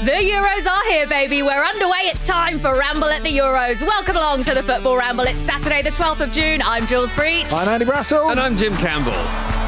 The Euros are here, baby. We're underway. It's time for Ramble at the Euros. Welcome along to the Football Ramble. It's Saturday, the 12th of June. I'm Jules Breach. I'm Andy Brassel. And I'm Jim Campbell.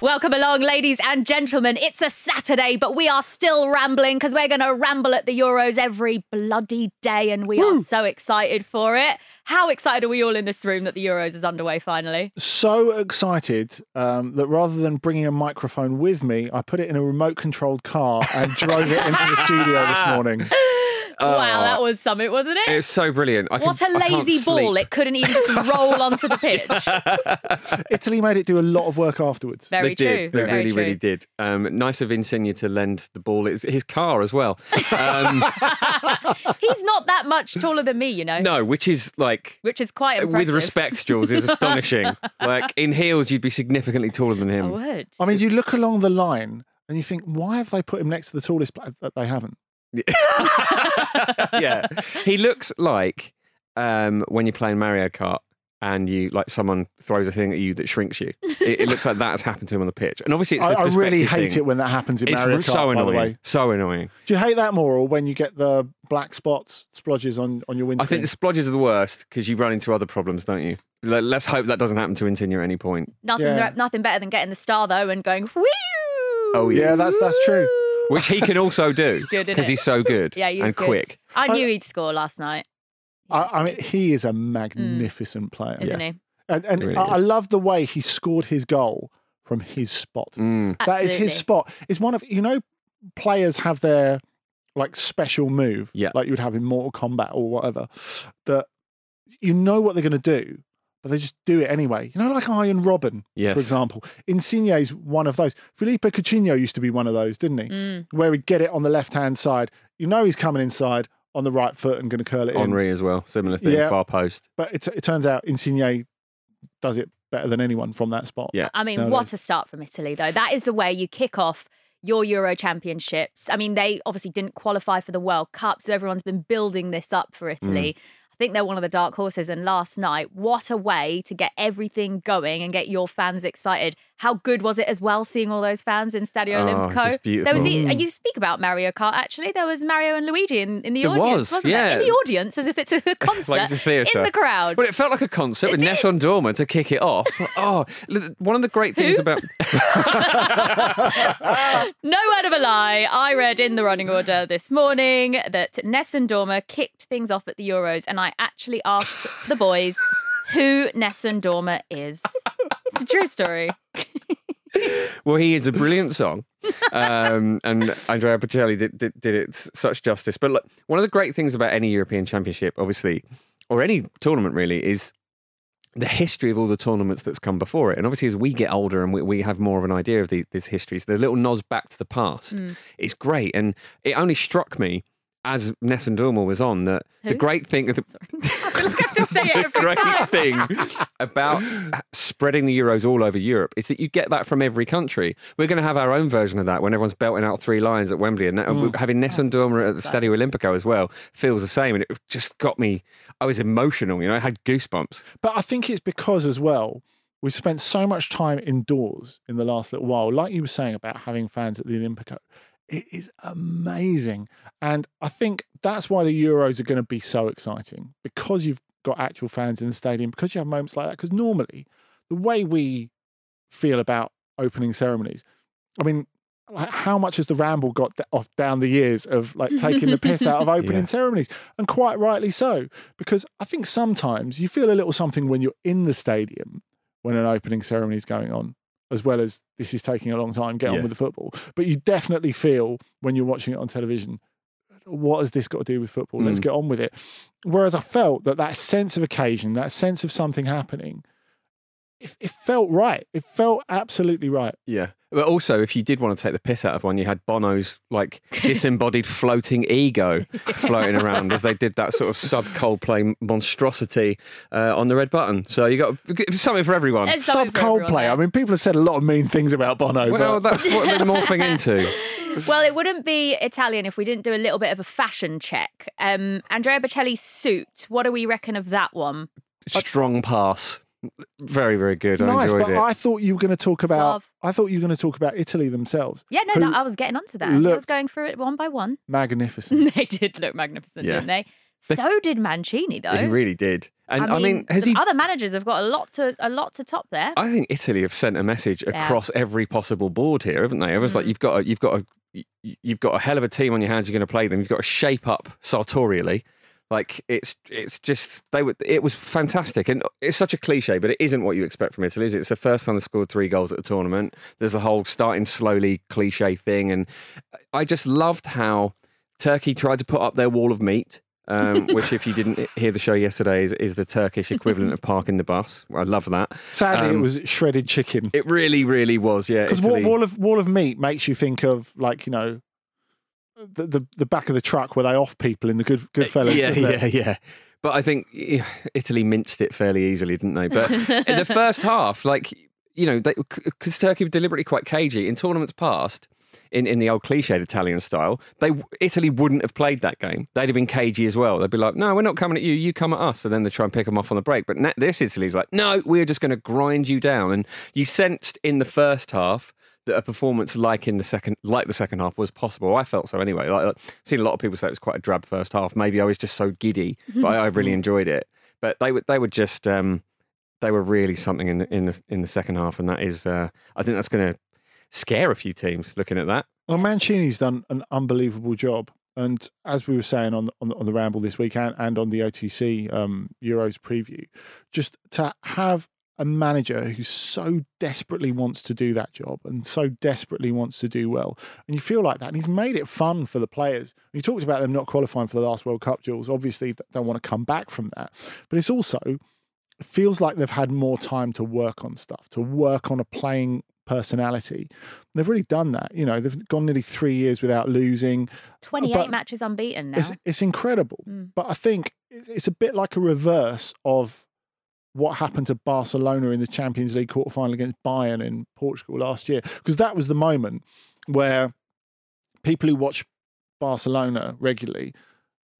Welcome along, ladies and gentlemen. It's a Saturday, but we are still rambling because we're going to ramble at the Euros every bloody day, and we are so excited for it. How excited are we all in this room that the Euros is underway finally? so excited um, that rather than bringing a microphone with me, I put it in a remote controlled car and drove it into the studio this morning. wow, that was summit, wasn't it? It's so brilliant. I what can- a I can't lazy ball. sleep. It couldn't even just roll onto the pitch. Italy made it do a lot of work afterwards. Very they true. did. They very really, true. really did. Um, nice of Insigne to lend the ball. It's his car as well. Um, He's not that much taller than me, you know, no, which is like, which is quite impressive. with respect, Jules, is astonishing. like in heels, you'd be significantly taller than him. I would. I mean, you look along the line and you think, why have they put him next to the tallest player that they haven't? yeah, he looks like um, when you're playing Mario Kart and you like someone throws a thing at you that shrinks you. It, it looks like that has happened to him on the pitch. And obviously, it's I a I really perspective hate thing. it when that happens in It's Mario r- Kart, so by the annoying. way. So annoying. Do you hate that more or when you get the black spots, splodges on, on your windscreen? I think the splodges are the worst because you run into other problems, don't you? Let- Let's hope that doesn't happen to Insigne at any point. Nothing, Yeah. nothing better than getting the star though and going whee. Oh, Yeah, that's, that's true. Which he can also do because he's so good Yeah, he's and good. quick. I knew he'd score last night, I, I mean, he is a magnificent player. isn't he? And, and really I, I love the way he scored his goal from his spot. Mm. That is Absolutely. his spot. It's one of you know, players have their like special move, Yeah. like you would have in Mortal Kombat or whatever. That you know what they're going to do, but they just do it anyway. You know, like Arjen Robben, Yes. for example. Insigne's one of those. Felipe Coutinho used to be one of those, didn't he? Mm. Where he'd get it on the left hand side. You know he's coming inside on the right foot and going to curl it in. Henri as well, similar thing, Yeah. far post. But it, it turns out Insigne does it better than anyone from that spot. Yeah. I mean, No, what a start from Italy, though. That is the way you kick off your Euro Championships. I mean, they obviously didn't qualify for the World Cup, so everyone's been building this up for Italy. I think they're one of the dark horses. And last night, what a way to get everything going and get your fans excited. How good was it as well, seeing all those fans in Stadio Oh, Olimpico? just There was beautiful. e- mm. you speak about Mario Kart. Actually, there was Mario and Luigi in, in the There audience, was, not there? In the audience, as if it's a concert Like the theatre. in the crowd. Well, it felt like a concert with Nessun Dorma to kick it off. Oh, one of the great things Who? about No word of a lie. I read in the running order this morning that Nessun Dorma kicked things off at the Euros, and I actually asked the boys who Nessun Dorma is. It's a true story. well, he is a brilliant song, um, and Andrea Bocelli did, did, did it such justice. But look, one of the great things about any European Championship, obviously, or any tournament really, is the history of all the tournaments that's come before it. And obviously, as we get older and we, we have more of an idea of the, these histories, the little nods back to the past, it's great. And it only struck me as Nessun Dorma was on that the great thing, the, I feel like I have to say it every great thing about spreading the Euros all over Europe is that you get that from every country. We're going to have our own version of that when everyone's belting out three lines at Wembley, and that, Mm. having Nessun Dorma at the Stadio Olimpico as well feels the same, and it just got me. I was emotional, you know, I had goosebumps. But I think it's because as well, we've spent so much time indoors in the last little while, like you were saying about having fans at the Olimpico. It is amazing. And I think that's why the Euros are going to be so exciting because you've got actual fans in the stadium, because you have moments like that. Because normally, the way we feel about opening ceremonies, I mean, like how much has the ramble got off down the years of like taking the piss out of opening Yeah. ceremonies and quite rightly so because i think sometimes you feel a little something when you're in the stadium when an opening ceremony is going on as well as this is taking a long time get on with the football. But you definitely feel when you're watching it on television what has this got to do with football? Let's Mm. get on with it. Whereas i felt that that sense of occasion that sense of something happening it, it felt right. It felt absolutely right. Yeah. But also, if you did want to take the piss out of one, you had Bono's like disembodied floating ego floating around as they did that sort of sub Coldplay monstrosity uh, on the red button. So you got something for everyone. There's sub something for Coldplay. there. I mean, people have said a lot of mean things about Bono. Well, but that's what they're morphing into. well, it wouldn't be Italian if we didn't do a little bit of a fashion check. Um, Andrea Bocelli's suit. What do we reckon of that one? Strong pass. Very, very good. I nice, enjoyed but it. I thought you were going to talk about. Suave. I thought you were going to talk about Italy themselves. Yeah, no, Who that, I was getting onto that. I was going through it one by one. Magnificent. they did look magnificent, Yeah. didn't they? So did Mancini, though. he really did. And I mean, has the he? other managers have got a lot to a lot to top there. I think Italy have sent a message Yeah. across every possible board here, haven't they? Everyone's like, Mm. you've got, a, you've got a, y- you've got a hell of a team on your hands. You're going to play them. You've got to shape up sartorially. Like it's, it's just they were. It was fantastic, and it's such a cliche, but it isn't what you expect from Italy. Is it? It's the first time they scored three goals at the tournament. There's the whole starting slowly cliche thing, and I just loved how Turkey tried to put up their wall of meat. um, which, if you didn't hear the show yesterday, is, is the Turkish equivalent of parking the bus. I love that. Sadly, it Um, was shredded chicken. It really, really was. Yeah, Because wall, wall of wall of meat makes you think of like you know, the the, the back of the truck where they off people in the good Goodfellas. Yeah, yeah, yeah. But I think Italy minced it fairly easily, didn't they? But in the first half, like you know, because Turkey were deliberately quite cagey in tournaments past. In, in the old cliched Italian style, they Italy wouldn't have played that game. They'd have been cagey as well. They'd be like, "No, we're not coming at you. You come at us." And then they try and pick them off on the break. But this Italy's like, "No, we're just going to grind you down." And you sensed in the first half that a performance like in the second, like the second half, was possible. I felt so anyway. Like, I've seen a lot of people say it was quite a drab first half. Maybe I was just so giddy, but I, I really enjoyed it. But they were they were just um, they were really something in the in the in the second half, and that is uh, I think that's going to scare a few teams looking at that. Well, Mancini's done an unbelievable job, and as we were saying on the, on the, on the ramble this week and, and on the OTC um, Euros preview, just to have a manager who so desperately wants to do that job and so desperately wants to do well, and you feel like that, and he's made it fun for the players. You talked about them not qualifying for the last World Cup, Jules. Obviously, they don't want to come back from that, but it's also it feels like they've had more time to work on stuff, to work on a playing personality. They've really done that. You know, they've gone nearly three years without losing. 28 But- matches unbeaten now. It's it's incredible. Mm. But I think it's, it's a bit like a reverse of what happened to Barcelona in the Champions League quarterfinal against Bayern in Portugal last year, because that was the moment where people who watch Barcelona regularly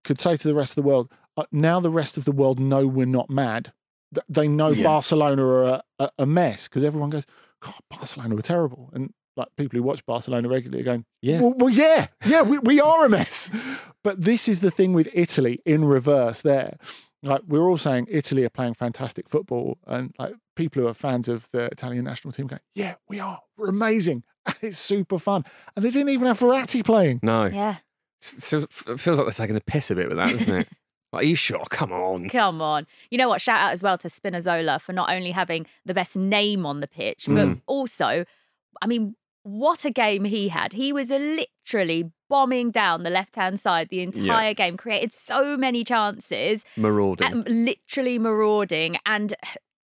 could say to the rest of the world, uh, "Now the rest of the world know we're not mad. They know Yeah. Barcelona are a, a, a mess because everyone goes, God, Barcelona were terrible." And like people who watch Barcelona regularly are going, Yeah. well, well, yeah, yeah, we, we are a mess. But this is the thing with Italy in reverse there. Like we're all saying Italy are playing fantastic football, and like people who are fans of the Italian national team going, Yeah, we are. We're amazing. And it's super fun. And they didn't even have Verratti playing. No, yeah. So it feels like they're taking the piss a bit with that, doesn't it? like, are you sure? Come on. Come on. You know what? Shout out as well to Spinazzola for not only having the best name on the pitch, but Mm. also, I mean, what a game he had. He was literally bombing down the left hand side the entire game, created so many chances, Marauding. literally marauding. And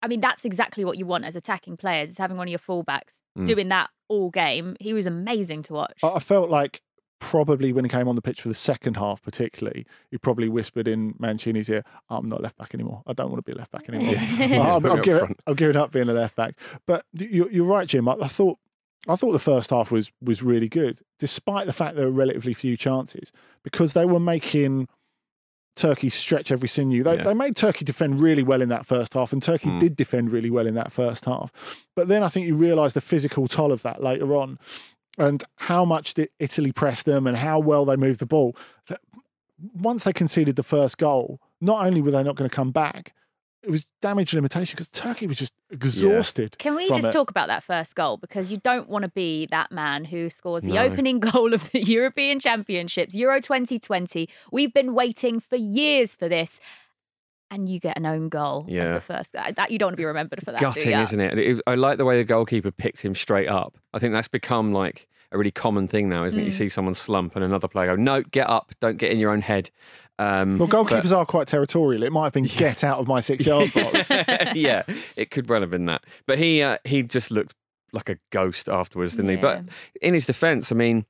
I mean, that's exactly what you want as attacking players, is having one of your fullbacks Mm. doing that all game. He was amazing to watch. I I felt like probably when he came on the pitch for the second half, particularly, he probably whispered in Mancini's ear, I'm not left back anymore. I don't want to be left back anymore. Yeah. I'm, Put me I'm, up giving. I'm giving up being a left back. But you're, you're right, Jim. I, I thought I thought the first half was was really good, despite the fact there were relatively few chances, because they were making Turkey stretch every sinew. They, Yeah. they made Turkey defend really well in that first half, and Turkey Mm. did defend really well in that first half. But then I think you realise the physical toll of that later on, and how much did Italy press them, and how well they moved the ball. Once they conceded the first goal, not only were they not going to come back, it was damage limitation because Turkey was just exhausted. Can we just it. talk about that first goal? Because you don't want to be that man who scores the No. opening goal of the European Championships, Euro 2020. We've been waiting for years for this. And you get an own goal as the first. That that- you don't want to be remembered for that. Gutting, isn't it? And it? I like the way the goalkeeper picked him straight up. I think that's become like a really common thing now, isn't it? You Mm. see someone slump and another player go, "No, get up! Don't get in your own head." Um, Well, but- goalkeepers are quite territorial. It might have been get out of my six yard box. yeah, it could well have been that. But he uh, he just looked like a ghost afterwards, didn't he? But in his defence, I mean,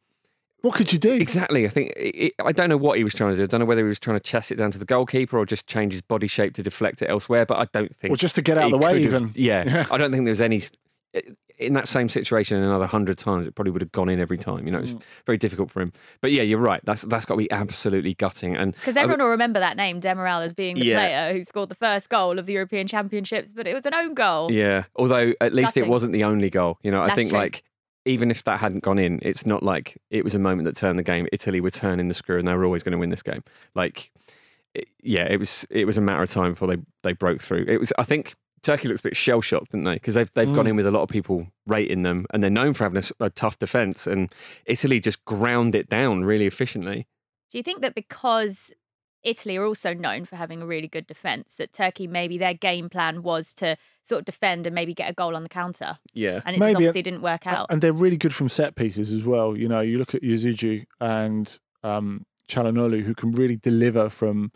What could you do? exactly. I think it, it- I don't know what he was trying to do. I don't know whether he was trying to chest it down to the goalkeeper or just change his body shape to deflect it elsewhere. But I don't think. Or just to get out of the way, could have- even. Yeah, I don't think there's any in that same situation another hundred times, it probably would have gone in every time. You know, it's Mm. very difficult for him. But yeah, you're right. That's that's got to be absolutely gutting. And Because everyone will remember that name, Demiral, as being the Yeah. player who scored the first goal of the European Championships, but it was an own goal. Yeah, although at least it wasn't the only goal. You know, I think true. like even if that hadn't gone in, it's not like it was a moment that turned the game. Italy were turning the screw, and they were always going to win this game. Like, it, yeah, it was it was a matter of time before they they broke through. It was, I think. Turkey looks a bit shell shocked, didn't they? Because they've they've gone Mm. in with a lot of people rating them, and they're known for having a tough defence. And Italy just ground it down really efficiently. Do you think that because Italy are also known for having a really good defence, that Turkey maybe their game plan was to sort of defend and maybe get a goal on the counter? Yeah, And it just Maybe, obviously didn't work out. And they're really good from set pieces as well. You know, you look at Yazıcı and um, Çalhanoğlu, who can really deliver from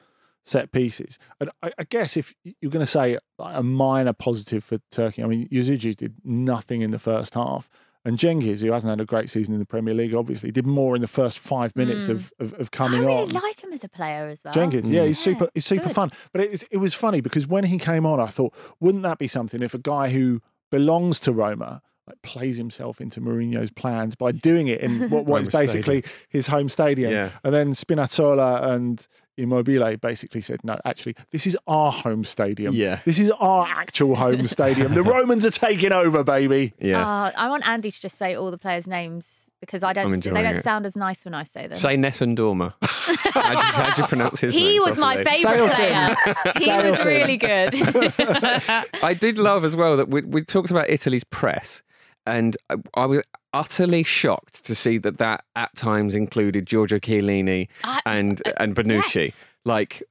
set pieces. And I, I guess if you're going to say a minor positive for Turkey, I mean, Yazıcı did nothing in the first half. And Cengiz, who hasn't had a great season in the Premier League, obviously did more in the first five minutes Mm. of, of, of I really on. like him as a player as well. Cengiz, yeah, Mm. he's Yeah, super. He's super good. fun. But it was, it was funny because when he came on, I thought, wouldn't that be something if a guy who belongs to Roma like plays himself into Mourinho's plans by doing it in what, what is Roma basically his home stadium, Yeah. and then Spinazzola and Immobile basically said, no, actually, this is our home stadium. Yeah. this is our actual home stadium. The Romans are taking over, baby. yeah. Uh, I want Andy to just say all the players' names because I don't. They don't it. sound as nice when I say them. Say Nessun Dorma. how, do you, how do you pronounce his name? he name was my favourite player. he was really good. I did love as well that we, we talked about Italy's press, and I, I was utterly shocked to see that that at times included Giorgio Chiellini I- and and Bonucci. Yes. Like,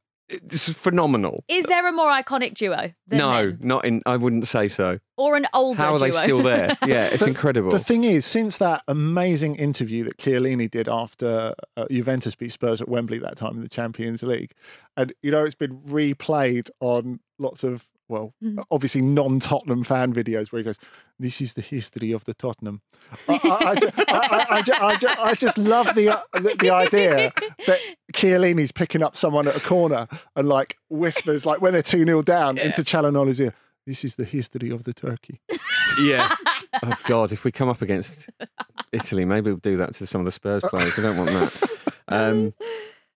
this is phenomenal. Is there a more iconic duo? Than no, them? not in. I wouldn't say so. or an older How are they still there? Yeah, it's But incredible. The thing is, since that amazing interview that Chiellini did after uh, Juventus beat Spurs at Wembley that time in the Champions League, and you know it's been replayed on lots of well, Mhm. obviously non-Tottenham fan videos where he goes, "This is the history of the Tottenham." I, I, I, ju- I, I, I, ju- I, ju- I just love the, uh, the the idea that Chiellini's picking up someone at a corner and like whispers, like when they're two 0 down, into Çalhanoğlu's ear. This is the history of the turkey. yeah. Oh God, if we come up against Italy, maybe we'll do that to some of the Spurs players. I don't want that. Um,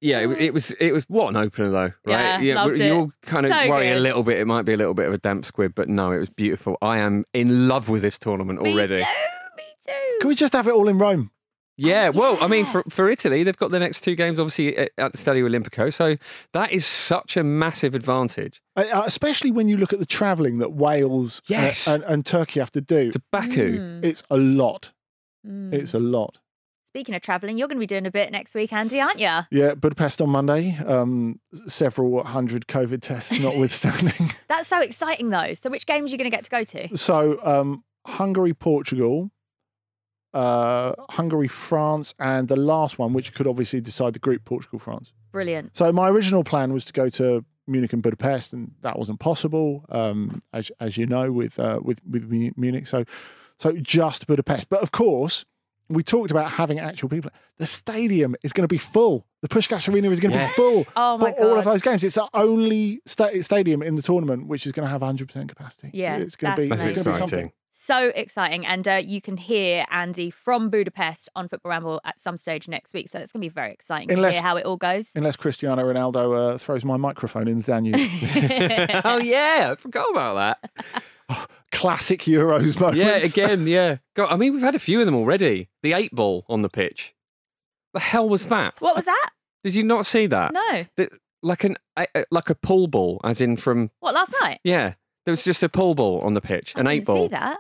yeah, it, it was. It was what an opener though, right? Yeah, loved it. you'll kind of So worry a little bit. It might be a little bit of a damp squib, but no, it was beautiful. I am in love with this tournament Me already. too. Me too. Can we just have it all in Rome? Yeah, well, I mean, for, for Italy, they've got the next two games obviously at, at the Stadio Olimpico, so that is such a massive advantage. Uh, uh, especially when you look at the travelling that Wales uh, Yes. and, and Turkey have to do. To Baku, Mm, It's a lot. mm. It's a lot. Speaking of travelling, you're going to be doing a bit next week, Andy, aren't you? Yeah, Budapest on Monday. Um, several hundred COVID tests notwithstanding. That's so exciting, though. So, which games are you going to get to go to? so um, Hungary, Portugal, uh, Hungary, France, and the last one, which could obviously decide the group, Portugal, France. Brilliant. So my original plan was to go to Munich and Budapest, and that wasn't possible, um, as as you know, with uh, with with Munich. So so just Budapest. But of course, we talked about having actual people. The stadium is going to be full. The Puskás Arena is going to Yes. be full Oh, my for all of those games. It's the only sta- stadium in the tournament which is going to have 100 percent capacity. Yeah, it's going to be. that's It's going to be something. exciting. So exciting. And uh, you can hear Andy from Budapest on Football Ramble at some stage next week. So, it's going to be very exciting Unless- to hear how it all goes. Unless Cristiano Ronaldo uh, throws my microphone in the Danube. oh yeah, I forgot about that. Classic Euros moment. Yeah, again, yeah. God, I mean, we've had a few of them already. The eight ball on the pitch. The hell was that? what was that? Did you not see that? No. The- like an a- a- like a pull ball, as in from What, last night? yeah. There was just a pull ball on the pitch, I an didn't eight ball. see that.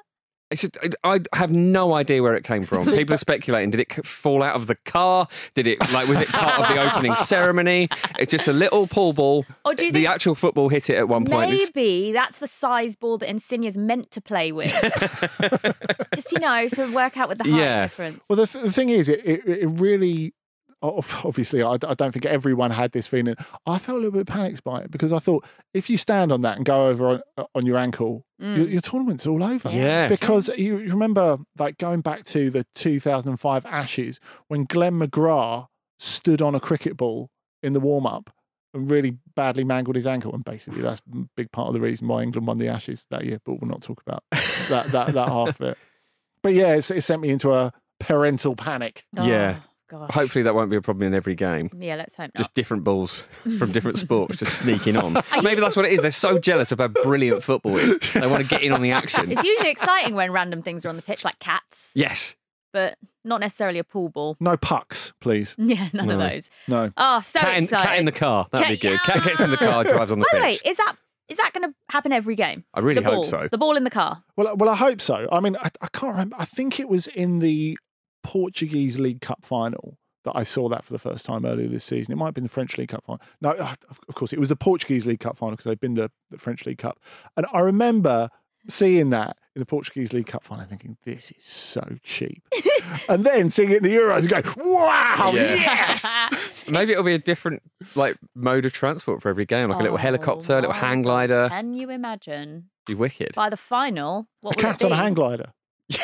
It's just, I, I have no idea where it came from. People are speculating. Did it fall out of the car? Did it like was it part of the opening ceremony? It's just a little pull ball. Or do you the think actual football hit it at one point. It's- maybe that's the size ball that Insigne's meant to play with? Just, you know, to work out with the height Yeah. difference. Well, the, th- the thing is, it, it, it really, o- obviously, I, I don't think everyone had this feeling. I felt a little bit panicked by it because I thought if you stand on that and go over on, on your ankle, Mm. your, your tournament's all over. Yeah. Because you, you remember, like going back to the 2005 Ashes when Glenn McGrath stood on a cricket ball in the warm up and really badly mangled his ankle. And basically, that's a big part of the reason why England won the Ashes that year. But we'll not talk about that that, that half of it. But yeah, it's, it sent me into a parental panic. Yeah. Gosh. Hopefully that won't be a problem in every game. Yeah, let's hope not. Just different balls from different sports just sneaking on. Maybe that's what it is. They're so jealous of how brilliant football is. They want to get in on the action. It's usually exciting when random things are on the pitch, like cats, Yes. but not necessarily a pool ball. No pucks, please. Yeah, none of those. No. Oh, so Cat in, exciting. cat in the car. That'd be Cat- good. Cat gets in the car, drives on the By the way, is that is that going to happen every game? I really the hope ball, so. The ball in the car. Well, well, I hope so. I mean, I, I can't remember. I think it was in the Portuguese League Cup final that I saw that for the first time earlier this season. It might have been the French League Cup final. No, uh, of of course, it was the Portuguese League Cup final because they'd been the, the French League Cup. And I remember seeing that in the Portuguese League Cup final, thinking, this is so cheap. and then seeing it in the Euros and going, wow, Yeah. yes. Maybe it'll be a different like mode of transport for every game, like a little Oh, helicopter, a little hang glider. Can you imagine Be wicked. by the final what A cat on a hang glider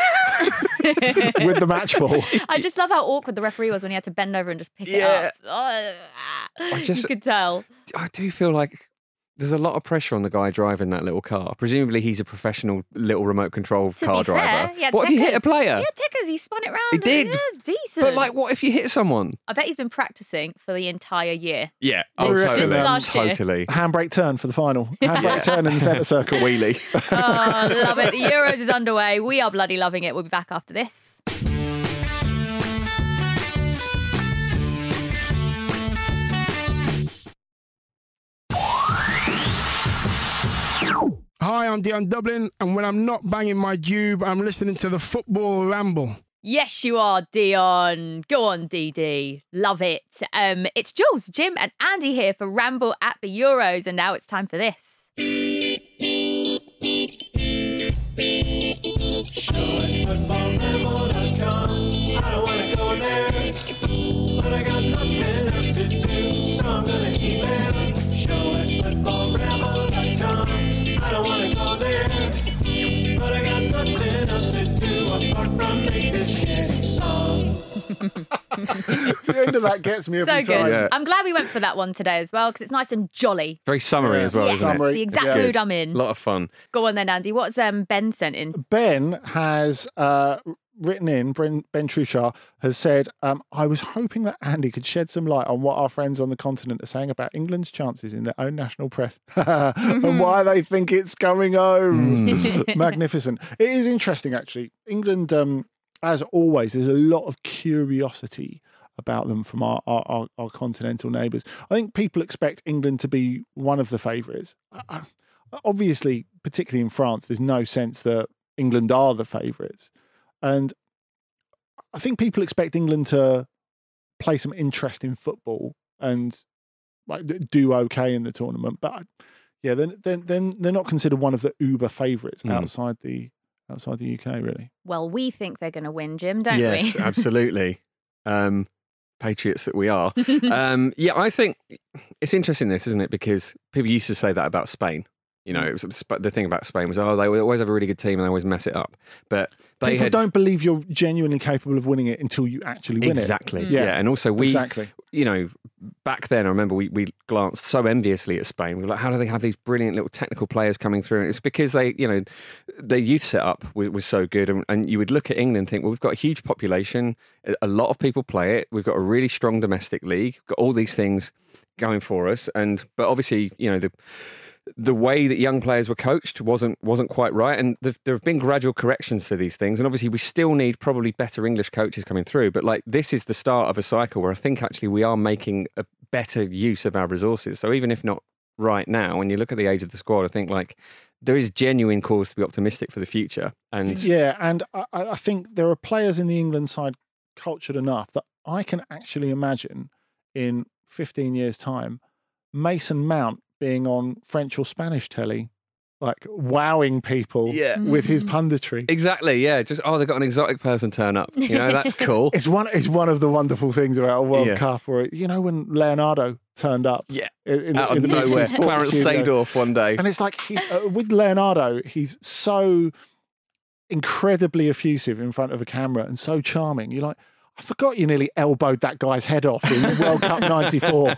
with the match ball. I just love how awkward the referee was when he had to bend over and just pick Yeah. it up. Oh, I just- you could tell. I do feel like there's a lot of pressure on the guy driving that little car. Presumably, he's a professional little remote control To car be driver. fair, yeah, what if you hit a player? Yeah, tickers. He spun it round. He did. It was decent. But like, what if you hit someone? I bet he's been practicing for the entire year. Yeah, oh, Since totally. last year. totally. Handbrake turn for the final. Handbrake Yeah. turn in the centre circle. Wheelie. Oh, love it. The Euros is underway. We are bloody loving it. We'll be back after this. Hi, I'm Dion Dublin, and when I'm not banging my tube, I'm listening to the Football Ramble. Yes, you are, Dion. Go on, DD. Love it. Um, it's Jules, Jim, and Andy here for Ramble at the Euros, and now it's time for this. the end of that gets me So every good. time. Yeah. I'm glad we went for that one today as well because it's nice and jolly. Very summery as well, yes, isn't Summery. it? the exact Yeah. mood I'm in. A lot of fun. Go on then, Andy. What's um, Ben sent in? Ben has uh, written in, Ben, ben Truchar has said, um, I was hoping that Andy could shed some light on what our friends on the continent are saying about England's chances in their own national press and why they think it's coming home. Magnificent. It is interesting, actually. England, um, as always, there's a lot of curiosity about them from our, our, our, our continental neighbours. I think people expect England to be one of the favourites. Obviously, particularly in France, there's no sense that England are the favourites. And I think people expect England to play some interesting football and like do okay in the tournament. But yeah, then then then they're not considered one of the uber favourites Mm. outside the outside the UK, really. Well, we think they're going to win, Jim, don't yes, we? absolutely. Um, patriots that we are. um, yeah, I think it's interesting this, isn't it? Because people used to say that about Spain. You Mm. know, it was, the thing about Spain was, oh, they always have a really good team and they always mess it up. But they People had don't believe you're genuinely capable of winning it until you actually win exactly, it. Exactly. Yeah. And also, we, exactly. you know, back then, I remember we, we glanced so enviously at Spain. We were like, how do they have these brilliant little technical players coming through? And it's because they, you know, their youth setup was, was so good. And, and you would look at England and think, well, we've got a huge population, a- a lot of people play it. We've got a really strong domestic league, we've got all these things going for us. And, but obviously, you know, the, the way that young players were coached wasn't wasn't quite right, and there have been gradual corrections to these things. And obviously, we still need probably better English coaches coming through. But like this is the start of a cycle where I think actually we are making a better use of our resources. So even if not right now, when you look at the age of the squad, I think like there is genuine cause to be optimistic for the future. And Yeah, and I I think there are players in the England side cultured enough that I can actually imagine in 15 years' time Mason Mount being on French or Spanish telly, like wowing people Yeah. with his punditry. exactly, yeah, just oh, they've got an exotic person turn up. You know, that's cool. It's one. It's one of the wonderful things about a World Yeah. Cup, or you know when Leonardo turned up, Yeah. in, in, Out in of the BBC nowhere, Sports Clarence studio. Seedorf one day. And it's like he, uh, with Leonardo, he's so incredibly effusive in front of a camera and so charming. You're like, I forgot you nearly elbowed that guy's head off in World Cup '94.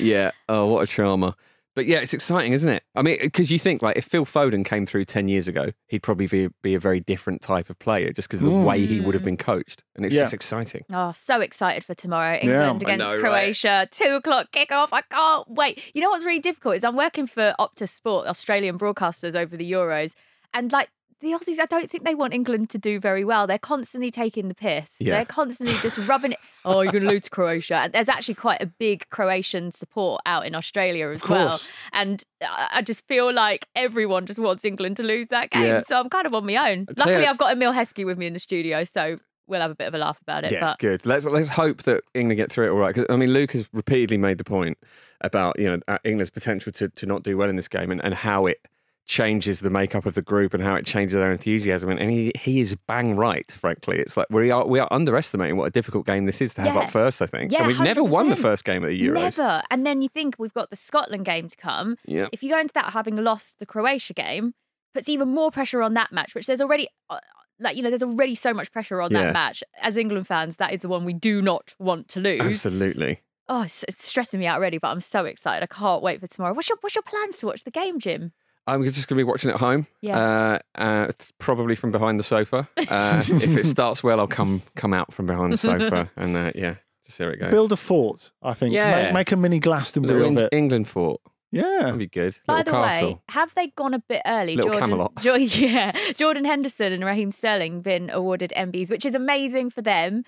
Yeah. Oh, what a trauma. But yeah, it's exciting, isn't it? I mean, because you think like if Phil Foden came through ten years ago, he'd probably be, be a very different type of player, just because of the way he would have mm. been coached, and it's, Yeah. it's exciting. Oh, so excited for tomorrow. England I against know, right? Croatia. Two o'clock kickoff. I can't wait. You know what's really difficult is I'm working for Optus Sport, Australian broadcasters over the Euros. And like the Aussies, I don't think they want England to do very well. They're constantly taking the piss. Yeah. They're constantly just rubbing it. Oh, you're going to lose to Croatia. And there's actually quite a big Croatian support out in Australia as well. And I just feel like everyone just wants England to lose that game. Yeah. So I'm kind of on my own. Luckily, you- I've got Emile Heskey with me in the studio. So we'll have a bit of a laugh about it. Yeah, but good. Let's let's hope that England get through it all right. 'Cause, I mean, Luke has repeatedly made the point about you know uh, England's potential to, to not do well in this game and, and how it changes the makeup of the group and how it changes their enthusiasm. And, and he, he is bang right. Frankly, it's like we are we are underestimating what a difficult game this is to have Yeah. up first. I think. Yeah, and we've never won the first game of the Euros. Never. And then you think we've got the Scotland game to come. Yeah. If you go into that having lost the Croatia game, puts even more pressure on that match, which there's already. uh, Like you know, there's already so much pressure on Yeah. that match. As England fans, that is the one we do not want to lose. Absolutely. Oh, it's, it's stressing me out already, but I'm so excited. I can't wait for tomorrow. What's your What's your plans to watch the game, Jim? I'm just going to be watching at home. Yeah. Uh, uh, probably from behind the sofa. Uh, if it starts well, I'll come come out from behind the sofa and uh, yeah, just see how it goes. Build a fort, I think. Yeah. Make, make a mini Glastonbury Little of Eng- it. England fort. Yeah. That'd be good. By Little the castle. way, have they gone a bit early? Little Jordan, Camelot. Jo- yeah, Jordan Henderson and Raheem Sterling been awarded MBEs, which is amazing for them.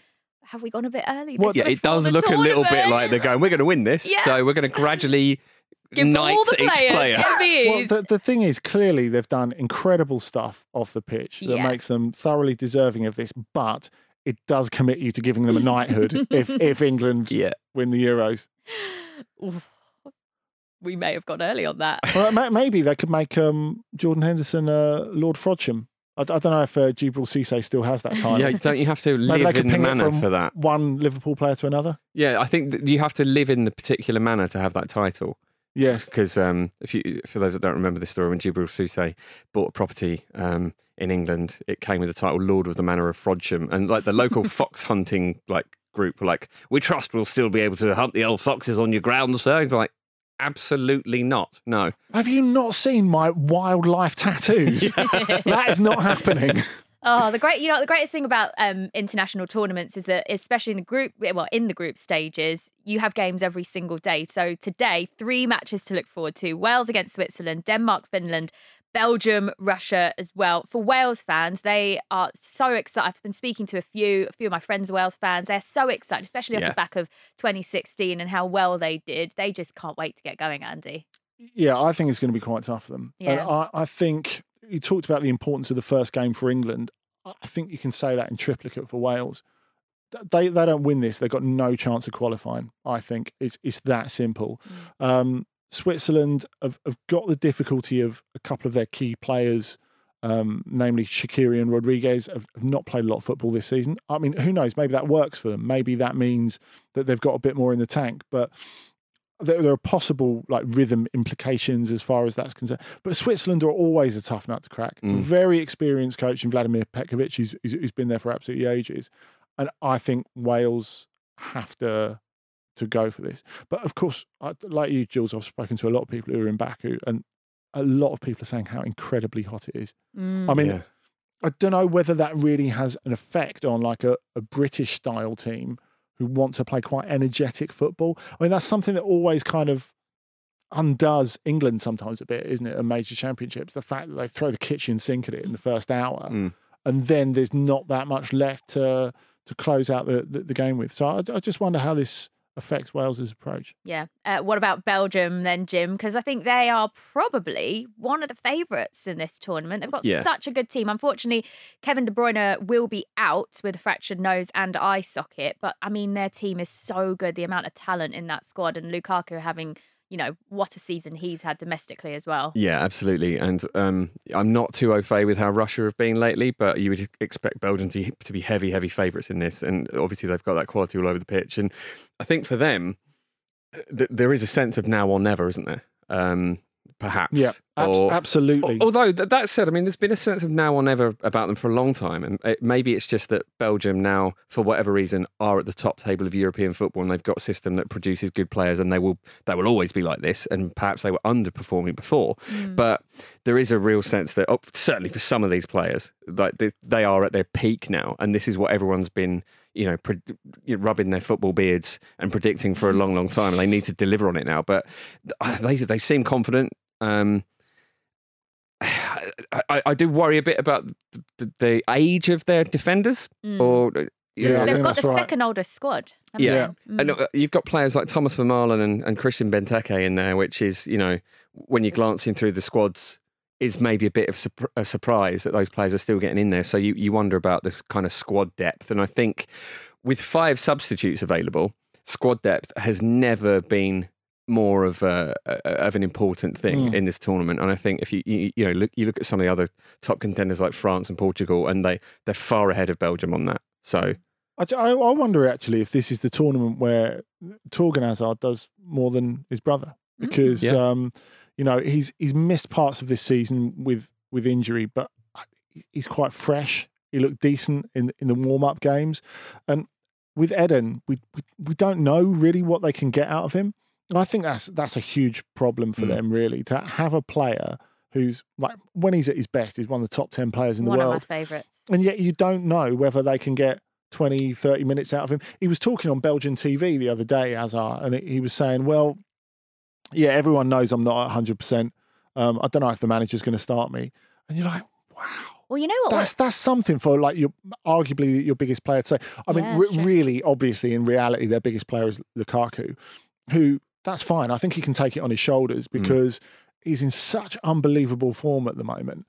Have we gone a bit early? What- yeah, it does the look a little bit like they're going, we're going to win this. Yeah. So we're going to gradually Give knight all the each players player. MBEs. Well, the, the thing is, clearly they've done incredible stuff off the pitch that Yeah. makes them thoroughly deserving of this, but it does commit you to giving them a knighthood if, if England Yeah. win the Euros. Oof. we may have gone early on that. Well, ma- maybe they could make um, Jordan Henderson uh, Lord Frodsham. I, I don't know if uh, Djibril Cissé still has that title. Yeah, don't you have to Maybe they live could in the ping it manner from for that? one Liverpool player to another. Yeah, I think that you have to live in the particular manner to have that title. Yes. Because um, if you, for those that don't remember the story, when Djibril Cissé bought a property um, in England, it came with the title Lord of the Manor of Frodsham, and like the local fox hunting like group were like, "We trust we'll still be able to hunt the old foxes on your grounds, sir." He's like, "Absolutely not. No." Have you not seen my wildlife tattoos? that is not happening. Oh, the great, you know, the greatest thing about um, international tournaments is that, especially in the group, well, in the group stages, you have games every single day. So today, three matches to look forward to: Wales against Switzerland, Denmark, Finland, Belgium, Russia as well. For Wales fans, they are so excited. I've been speaking to a few, a few of my friends, are Wales fans. They're so excited, especially off Yeah. the back of 2016 and how well they did. They just can't wait to get going, Andy. Yeah, I think it's going to be quite tough for them. And Yeah. I, I think you talked about the importance of the first game for England. I think you can say that in triplicate for Wales. They they don't win this. They've got no chance of qualifying. I think it's it's that simple. Um, Switzerland have, have got the difficulty of a couple of their key players, um, namely Shaqiri and Rodriguez, have, have not played a lot of football this season. I mean, who knows? Maybe that works for them. Maybe that means that they've got a bit more in the tank. But there, there are possible like rhythm implications as far as that's concerned. But Switzerland are always a tough nut to crack. Mm. Very experienced coach in Vladimir Petkovic, who's, who's, who's been there for absolutely ages. And I think Wales have to to go for this. But of course, I, like you, Jules, I've spoken to a lot of people who are in Baku, and a lot of people are saying how incredibly hot it is. Mm. I mean, Yeah. I don't know whether that really has an effect on like a, a British style team who want to play quite energetic football. I mean, that's something that always kind of undoes England sometimes a bit, isn't it? At major championships, the fact that they throw the kitchen sink at it in the first hour, Mm. and then there's not that much left to to close out the, the, the game with. So I, I just wonder how this affects Wales's approach. Yeah. Uh, what about Belgium then, Jim? Because I think they are probably one of the favourites in this tournament. They've got Yeah. such a good team. Unfortunately, Kevin De Bruyne will be out with a fractured nose and eye socket. But I mean, their team is so good. The amount of talent in that squad, and Lukaku having, you know, what a season he's had domestically as well. Yeah, absolutely. And um, I'm not too au fait with how Russia have been lately, but you would expect Belgium to, to be heavy, heavy favourites in this. And obviously, they've got that quality all over the pitch. And I think for them, th- there is a sense of now or never, isn't there? Um, perhaps. Yeah, abs- Or- absolutely. Al- Although th- that said, I mean, there's been a sense of now or never about them for a long time, and it, maybe it's just that Belgium now, for whatever reason, are at the top table of European football, and they've got a system that produces good players, and they will they will always be like this. And perhaps they were underperforming before, mm. but there is a real sense that oh, certainly for some of these players, like they, they are at their peak now, and this is what everyone's been. You know, pre- rubbing their football beards and predicting for a long, long time, and they need to deliver on it now. But they they seem confident. Um, I, I, I do worry a bit about the, the, the age of their defenders, Mm. or uh, Yeah, They've got the right. second oldest squad. haven't Yeah. they? and Mm. uh, you've got players like Thomas Vermaelen and, and Christian Benteke in there, which is you know when you're glancing through the squads. Is maybe a bit of a surprise that those players are still getting in there. So you, you wonder about the kind of squad depth. And I think with five substitutes available, squad depth has never been more of a, of an important thing Mm. in this tournament. And I think if you you, you know look you look at some of the other top contenders like France and Portugal, and they they're far ahead of Belgium on that. So I, I I wonder actually if this is the tournament where Torgan Hazard does more than his brother because Yeah. um, you know he's he's missed parts of this season with with injury, but he's quite fresh. He looked decent in in the warm up games, and with Eden, we, we we don't know really what they can get out of him. I think that's that's a huge problem for Mm. them really to have a player who's like when he's at his best, he's one of the top ten players in One the of world my favourites. and yet you don't know whether they can get 20, 30 minutes out of him. He was talking on Belgian TV the other day, Hazard, and he was saying, well, yeah, everyone knows I'm not 100%. Um, I don't know if the manager's going to start me. And you're like, wow. Well, you know what? That's that's something for like your arguably your biggest player to say. I mean, Yeah, re- really, obviously, in reality, their biggest player is Lukaku, who that's fine. I think he can take it on his shoulders Mm. because he's in such unbelievable form at the moment.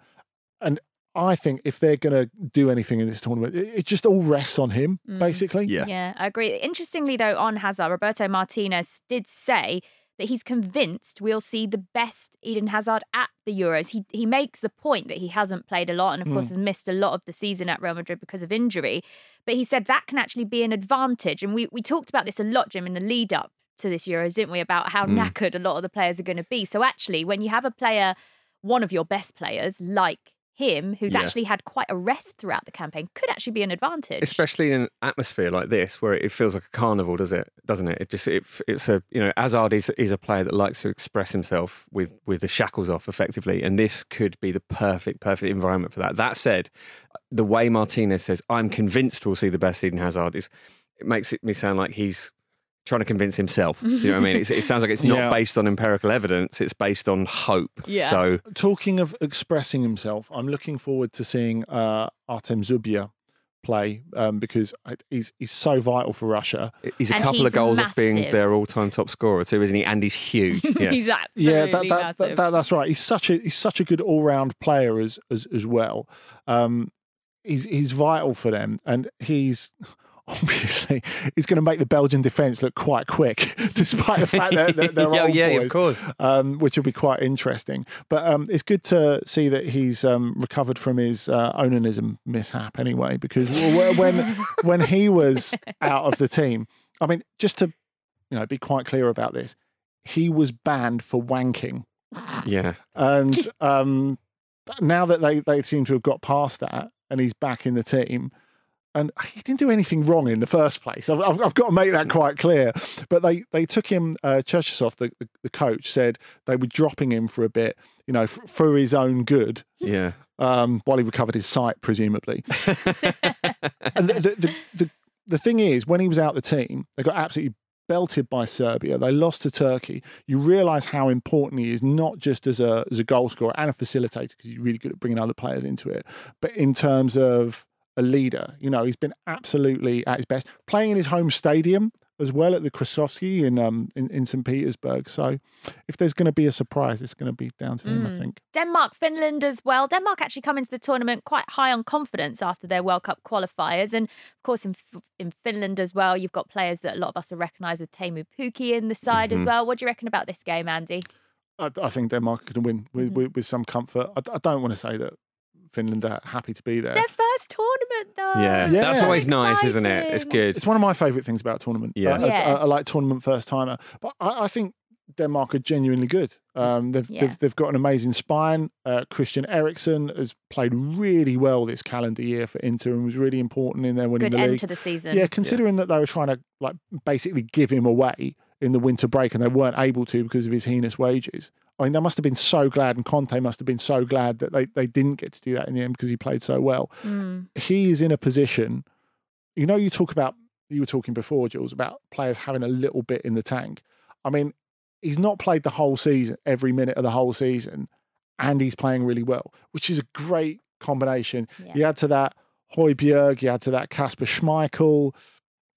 And I think if they're going to do anything in this tournament, it, it just all rests on him, Mm. basically. Yeah. Yeah, I agree. Interestingly, though, on Hazard, Roberto Martinez did say that he's convinced we'll see the best Eden Hazard at the Euros. He he makes the point that he hasn't played a lot and, of course, has missed a lot of the season at Real Madrid because of injury. But he said that can actually be an advantage. And we, we talked about this a lot, Jim, in the lead up to this Euros, didn't we? About how Mm. knackered a lot of the players are going to be. So actually, when you have a player, one of your best players, like him, who's Yeah. actually had quite a rest throughout the campaign, could actually be an advantage. especially in an atmosphere like this where it feels like a carnival does it doesn't it it just it, it's a you know Hazard is, is a player that likes to express himself with with the shackles off effectively and this could be the perfect perfect environment for that that said the way Martinez says I'm convinced we'll see the best Eden Hazard is it makes it me sound like he's trying to convince himself you know what I mean it's, it sounds like it's not Yeah. based on empirical evidence it's based on hope Yeah. so Talking of expressing himself, I'm looking forward to seeing uh, Artem Dzyuba play um, because he's he's so vital for Russia. he's a And couple of he's goals of being massive. their all-time top scorer too isn't he and he's huge yes. He's absolutely yeah, that, that, massive. that, that- that's right. He's such a he's such a good all round player as as as well. Um, he's he's vital for them, and he's obviously he's going to make the Belgian defence look quite quick, despite the fact that that they're yeah, yeah, boys, of course. um, which will be quite interesting. But um, it's good to see that he's um, recovered from his uh, onanism mishap anyway, because when when he was out of the team, I mean, just to you know be quite clear about this, he was banned for wanking Yeah. and um, now that they, they seem to have got past that and he's back in the team and he didn't do anything wrong in the first place i've, I've, I've got to make that quite clear but they, they took him uh, Cherchesov, the, the, the coach said they were dropping him for a bit you know f- for his own good Yeah. um, while he recovered his sight presumably and the, the, the, the, the thing is when he was out the team they got absolutely belted by Serbia. They lost to Turkey. You realise how important he is, not just as a as a goal scorer and a facilitator, because he's really good at bringing other players into it, but in terms of a leader. You know, he's been absolutely at his best, playing in his home stadium as well at the Krestovsky in um in, in St Petersburg. So, if there's going to be a surprise, it's going to be down to him, I Mm. think. Denmark, Finland as well. Denmark actually come into the tournament quite high on confidence after their World Cup qualifiers. And of course, in, in Finland as well, you've got players that a lot of us will recognise with Teemu Pukki in the side as Mhm. well. What do you reckon about this game, Andy? I, I think Denmark can win with, Mhm. with, with some comfort. I, I don't want to say that Finland are happy to be It's there. their first tournament, though. Yeah. Yeah. That's always nice, isn't it? It's good. It's one of my favourite things about tournament. Yeah. I, I- Yeah. I, I like tournament first timer, but I, I think Denmark are genuinely good. Um, they've, Yeah. they've they've got an amazing spine. Uh, Christian Eriksen has played really well this calendar year for Inter and was really important in their winning Good the end league. to the season. Yeah, considering that they were trying to like basically give him away in the winter break and they weren't able to because of his heinous wages. I mean, they must have been so glad, and Conte must have been so glad that they, they didn't get to do that in the end because he played so well. Mm. He is in a position, you know, you talk about, you were talking before, Jules, about players having a little bit in the tank. I mean, he's not played the whole season, every minute of the whole season, and he's playing really well, which is a great combination. Yeah. You add to that Højbjerg, you add to that Kasper Schmeichel.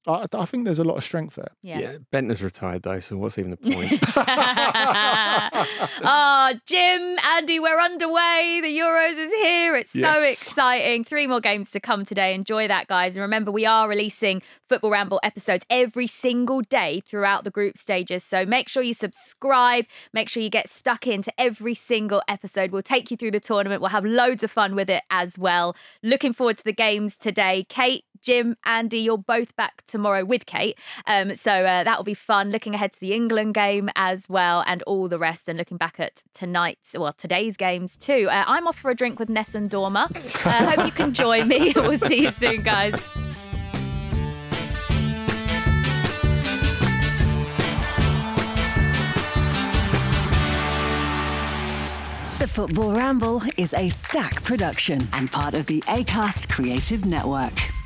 I, I think there's a lot of strength there. Yeah. Bendtner's retired though, so what's even the point? oh, Jim, Andy, we're underway. The Euros is here. It's so exciting. Three more games to come today. Enjoy that, guys. And remember, we are releasing Football Ramble episodes every single day throughout the group stages. So make sure you subscribe. Make sure you get stuck into every single episode. We'll take you through the tournament. We'll have loads of fun with it as well. Looking forward to the games today. Kate, Jim, Andy, you're both back tomorrow with Kate. Um, so uh, that will be fun. Looking ahead to the England game as well and all the rest, and looking back at tonight's, well, today's games too. Uh, I'm off for a drink with Nessun Dorma. Uh, hope you can join me. we'll see you soon, guys. The Football Ramble is a Stak production and part of the ACAST Creative Network.